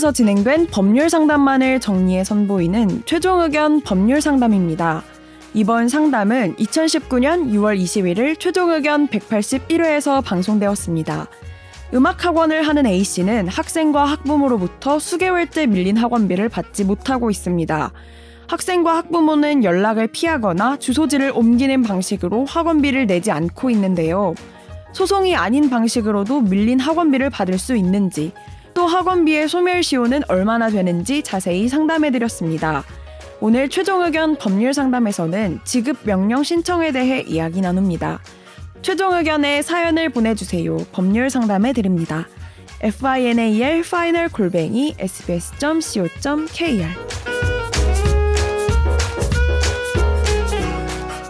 학원에서 진행된 법률 상담만을 정리해 선보이는 최종 의견 법률 상담입니다. 이번 상담은 2019년 6월 21일 최종 의견 181회에서 방송되었습니다. 음악 학원을 하는 A씨는 학생과 학부모로부터 수개월째 밀린 학원비를 받지 못하고 있습니다. 학생과 학부모는 연락을 피하거나 주소지를 옮기는 방식으로 학원비를 내지 않고 있는데요. 소송이 아닌 방식으로도 밀린 학원비를 받을 수 있는지, 또 학원비의 소멸시효는 얼마나 되는지 자세히 상담해드렸습니다. 오늘 최종 의견 법률 상담에서는 지급 명령 신청에 대해 이야기 나눕니다. 최종 의견에 사연을 보내주세요. 법률 상담해 드립니다. final final 골뱅이 sbs.co.kr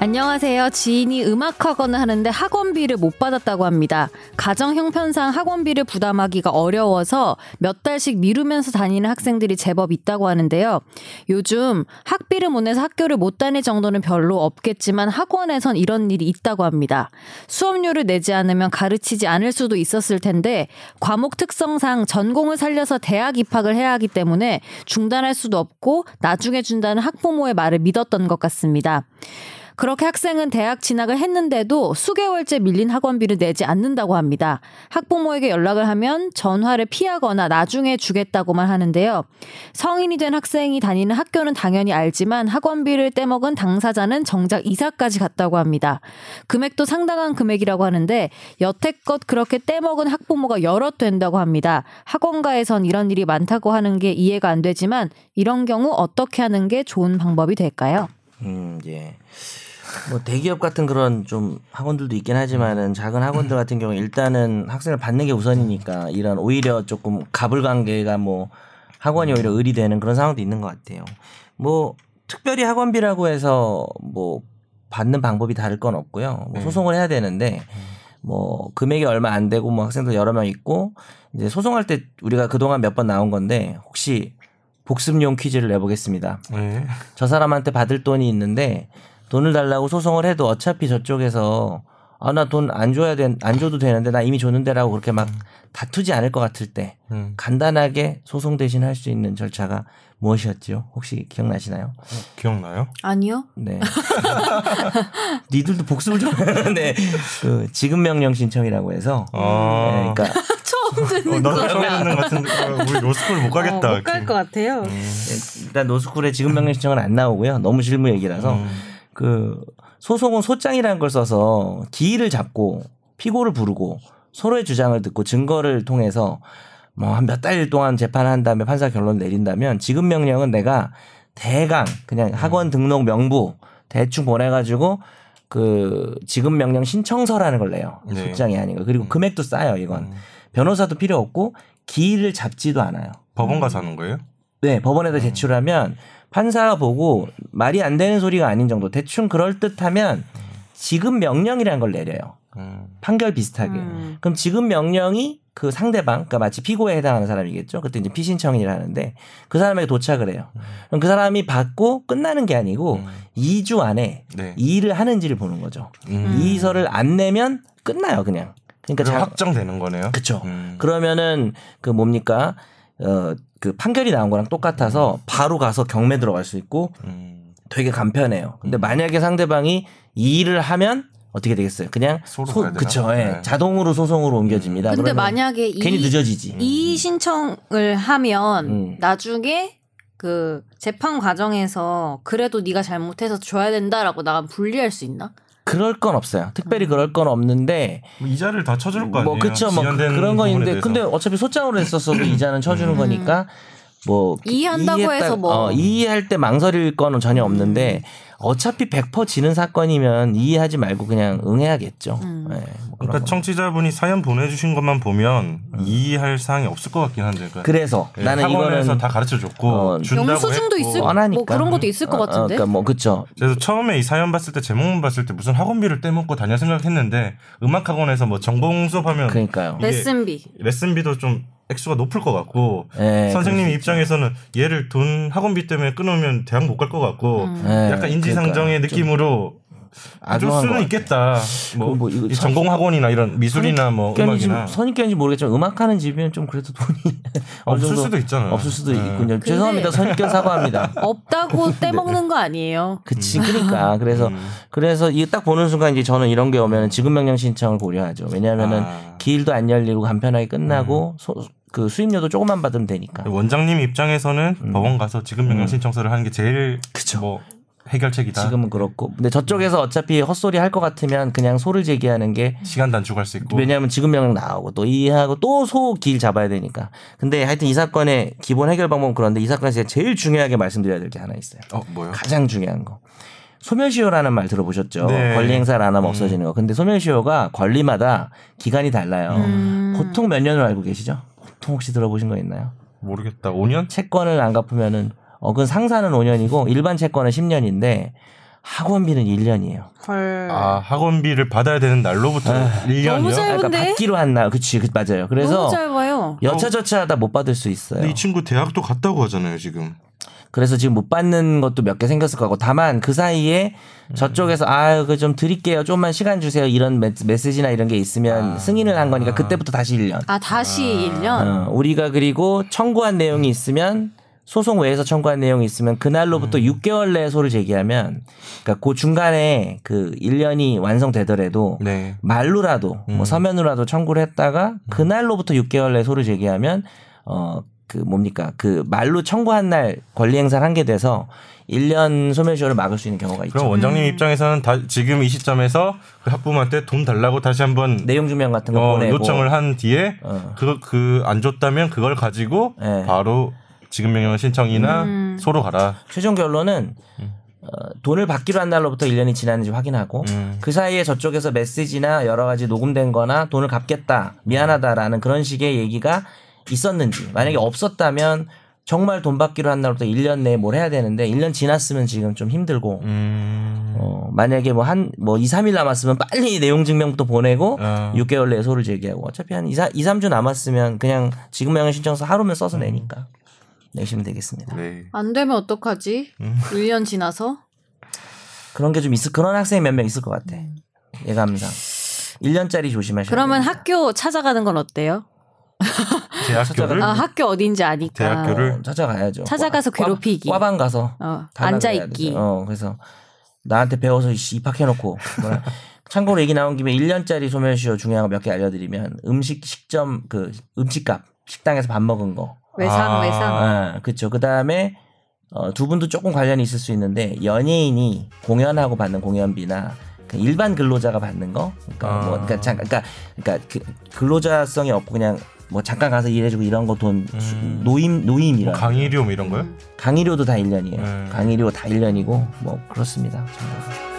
안녕하세요. 지인이 음악 학원을 하는데 학원비를 못 받았다고 합니다. 가정 형편상 학원비를 부담하기가 어려워서 몇 달씩 미루면서 다니는 학생들이 제법 있다고 하는데요. 요즘 학비를 못 내서 학교를 못 다닐 정도는 별로 없겠지만 학원에선 이런 일이 있다고 합니다. 수업료를 내지 않으면 가르치지 않을 수도 있었을 텐데 과목 특성상 전공을 살려서 대학 입학을 해야 하기 때문에 중단할 수도 없고 나중에 준다는 학부모의 말을 믿었던 것 같습니다. 그렇게 학생은 대학 진학을 했는데도 수개월째 밀린 학원비를 내지 않는다고 합니다. 학부모에게 연락을 하면 전화를 피하거나 나중에 주겠다고만 하는데요. 성인이 된 학생이 다니는 학교는 당연히 알지만 학원비를 떼먹은 당사자는 정작 이사까지 갔다고 합니다. 금액도 상당한 금액이라고 하는데 여태껏 그렇게 떼먹은 학부모가 여럿 된다고 합니다. 학원가에선 이런 일이 많다고 하는 게 이해가 안 되지만 이런 경우 어떻게 하는 게 좋은 방법이 될까요? 음, 예. 뭐 대기업 같은 그런 좀 학원들도 있긴 하지만은 작은 학원들 같은 경우 일단은 학생을 받는 게 우선이니까 이런 오히려 조금 가불 관계가 뭐 학원이 오히려 의리되는 그런 상황도 있는 것 같아요. 뭐 특별히 학원비라고 해서 뭐 받는 방법이 다를 건 없고요. 뭐 소송을 해야 되는데 뭐 금액이 얼마 안 되고 뭐 학생들 여러 명 있고 이제 소송할 때 우리가 그동안 몇 번 나온 건데 혹시 복습용 퀴즈를 내보겠습니다. 네. 저 사람한테 받을 돈이 있는데 돈을 달라고 소송을 해도 어차피 저쪽에서 아 나 돈 안 줘야 된 안 줘도 되는데 나 이미 줬는데라고 그렇게 막 다투지 않을 것 같을 때 음. 간단하게 소송 대신 할 수 있는 절차가 무엇이었죠? 혹시 기억나시나요? 기억나요? 아니요. 네. 니들도 복습을 좀 하는데 그 지급 명령 신청이라고 해서 아. 네, 그러니까 처음 어, 듣는 나도 거야. 처음 듣는 것 같은데 어, 우리 로스쿨 못 가겠다. 못갈 것 같아요. 일단 노스쿨에 지급 명령 신청은 안 나오고요. 너무 실무 얘기라서 음. 그 소송은 소장이라는 걸 써서 기일을 잡고 피고를 부르고 서로의 주장을 듣고 증거를 통해서 뭐 한 몇 달 동안 재판한 다음에 판사 결론 내린다면 지급 명령은 내가 대강 그냥 학원 등록 명부 대충 보내가지고 그 지급 명령 신청서라는 걸 내요. 네. 소장이 아닌 거. 그리고 금액도 싸요. 이건 음. 변호사도 필요 없고 기일을 잡지도 않아요. 법원 가서 하는 거예요? 네, 법원에다 제출하면 판사가 보고 말이 안 되는 소리가 아닌 정도 대충 그럴 듯하면 지급 명령이라는 걸 내려요. 음. 판결 비슷하게. 음. 그럼 지급 명령이 그 상대방, 그러니까 마치 피고에 해당하는 사람이겠죠. 그때 이제 피신청인이라 하는데 그 사람에게 도착을 해요. 그럼 그 사람이 받고 끝나는 게 아니고 음. 2주 안에 네. 이 일을 하는지를 보는 거죠. 음. 이의서를 안 내면 끝나요, 그냥. 그러니까 자- 확정되는 거네요. 그쵸. 음. 그러면은 그 뭡니까 어 그 판결이 나온 거랑 똑같아서 바로 가서 경매 들어갈 수 있고 음. 되게 간편해요. 근데 만약에 상대방이 이 일을 하면 어떻게 되겠어요? 그냥 소로 소? 그쵸, 예. 네. 자동으로 소송으로 옮겨집니다. 근데 만약에 이, 괜히 늦어지지. 이 신청을 하면 음. 나중에 그 재판 과정에서 그래도 네가 잘못해서 줘야 된다라고 나가 불리할 수 있나? 그럴 건 없어요. 특별히 그럴 건 없는데 뭐 이자를 다 쳐줄 거 아니에요? 뭐 그쵸, 뭐 지연된 그런 건 있는데 대해서. 근데 어차피 소장으로 했었어도 이자는 쳐주는 거니까 뭐 이해한다고 해서 뭐. 어, 이해할 때 망설일 거는 전혀 없는데 어차피 100% 지는 사건이면 이해하지 말고 그냥 응해야겠죠. 음. 네, 뭐 그러니까 거. 청취자분이 사연 보내주신 것만 보면 이해할 사항이 없을 것 같긴 한데. 그러니까 그래서 예, 나는 학원에서 이거는 다 가르쳐 줬고 어, 준다고 영수증도. 있을 뻔하니까. 뭐 그런 것도 있을 것 어, 어, 같은데. 그러니까 뭐 그쵸. 그래서 처음에 이 사연 봤을 때 제목만 봤을 때 무슨 학원비를 떼먹고 다녀 생각했는데 음악 학원에서 뭐 전공 수업하면 그러니까요. 레슨비. 레슨비도 좀 액수가 높을 것 같고 네, 선생님 그럴 수 입장에서는 얘를 돈 학원비 때문에 끊으면 대학 못 갈 것 같고 음. 네, 약간 인지상정의 느낌으로 아주 줄 수는 있겠다. 뭐, 뭐 이거 이 전공 학원이나 이런 미술이나 뭐 선입견인지 음악이나 선입견인지 모르겠지만 음악하는 집이면 좀 그래도 돈이 없을 수도 있잖아요. 없을 수도 네. 있군요. 죄송합니다. 선입견 사과합니다. 없다고 떼먹는 거 아니에요. 그치 그러니까 그래서 음. 그래서 이게 딱 보는 순간 이제 저는 이런 게 오면 지급 명령 신청을 고려하죠. 왜냐하면은 아. 길도 안 열리고 간편하게 끝나고 음. 소- 그 수입료도 조금만 받으면 되니까. 원장님 입장에서는 음. 법원 가서 지급 명령 신청서를 하는 게 제일 그쵸. 뭐 해결책이다. 지금은 그렇고 근데 저쪽에서 어차피 헛소리 할 것 같으면 그냥 소를 제기하는 게 시간 단축할 수 있고. 왜냐하면 지급 명령 나오고 또 이해하고 또 소 길 잡아야 되니까. 근데 하여튼 이 사건의 기본 해결 방법은 그런데 이 사건에서 제가 제일 중요하게 말씀드려야 될 게 하나 있어요. 어 뭐요? 가장 중요한 거. 소멸시효라는 말 들어보셨죠? 네. 권리 행사를 안 하면 음. 없어지는 거. 근데 소멸시효가 권리마다 기간이 달라요. 음. 보통 몇 년으로 알고 계시죠? 보통 혹시 들어보신 거 있나요? 모르겠다. 5년? 채권을 안 갚으면은 어, 그 상사는 5년이고 일반 채권은 10년인데 학원비는 1년이에요. 헐. 아 학원비를 받아야 되는 날로부터 아. 1년이요? 너무 짧- 그러니까 짧은데? 받기로 한 날, 그치, 그, 맞아요. 그래서 너무 짧아요. 여차저차하다 못 받을 수 있어요. 근데 이 친구 대학도 갔다고 하잖아요 지금. 그래서 지금 못 받는 것도 몇 개 생겼을 거고 다만 그 사이에 저쪽에서 아유 그 좀 드릴게요 좀만 시간 주세요 이런 메, 메시지나 이런 게 있으면 아. 승인을 한 거니까 그때부터 다시 1년 아 다시 1년. 어, 우리가 그리고 청구한 내용이 있으면 소송 외에서 청구한 내용이 있으면 그날로부터 6개월 내에 소를 제기하면 그러니까 그 중간에 그 1년이 완성되더라도 네. 말로라도 뭐 음. 서면으로라도 청구를 했다가 그날로부터 6개월 내에 소를 제기하면 어 그 뭡니까 그 말로 청구한 날 권리 행사를 한 게 돼서 1년 소멸시효를 막을 수 있는 경우가 있죠. 그럼 원장님 입장에서는 다 지금 이 시점에서 그 학부모한테 돈 달라고 다시 한번 내용 증명 같은 거 어, 보내고 요청을 한 뒤에 어. 그거 그안 줬다면 그걸 가지고 네. 바로 지급 명령 신청이나 음. 소로 가라. 최종 결론은 어, 돈을 받기로 한 날로부터 1년이 지났는지 확인하고 음. 그 사이에 저쪽에서 메시지나 여러 가지 녹음된 거나 돈을 갚겠다 미안하다라는 그런 식의 얘기가 있었는지 만약에 없었다면 정말 돈 받기로 한 날부터 1년 내에 뭘 해야 되는데 1년 지났으면 지금 좀 힘들고 음. 어, 만약에 뭐 한뭐 2, 3일 남았으면 빨리 내용 증명부터 보내고 어. 6개월 내에 소를 제기하고 어차피 한 2, 3, 2 3주 남았으면 그냥 지급명령 신청서 하루면 써서 내니까 내시면 되겠습니다. 네. 안 되면 어떡하지? 음. 1년 지나서? 그런 게 좀 있을 그런 학생이 몇 명 있을 것 같아. 예감상. 1년짜리 조심하셔야 그러면 됩니다. 학교 찾아가는 건 어때요? 대학교를 아 학교 어딘지 아니까. 대학교를 어, 찾아가야죠. 찾아가서 과- 괴롭히기. 과- 과방 가서 어, 앉아 있기. 어, 그래서 나한테 배워서 씨, 입학해 놓고. 뭐라. 참고로 얘기 나온 김에 1년짜리 소멸시효 중요한 거 몇 개 알려드리면 음식 식점 그 음식값 식당에서 밥 먹은 거. 외상 아. 외상. 아, 그렇죠. 그 다음에 어, 두 분도 조금 관련이 있을 수 있는데 연예인이 공연하고 받는 공연비나 그 일반 근로자가 받는 거, 그러니까 아. 뭐, 그러니까 잠깐, 그러니까, 그러니까 그 근로자성이 없고 그냥 뭐 잠깐 가서 일해주고 이런 거돈 음. 노임 노임 뭐 강의료 뭐 이런 거요? 강의료도 다 1년이에요. 음. 강의료 다 1년이고 뭐 그렇습니다. 정말.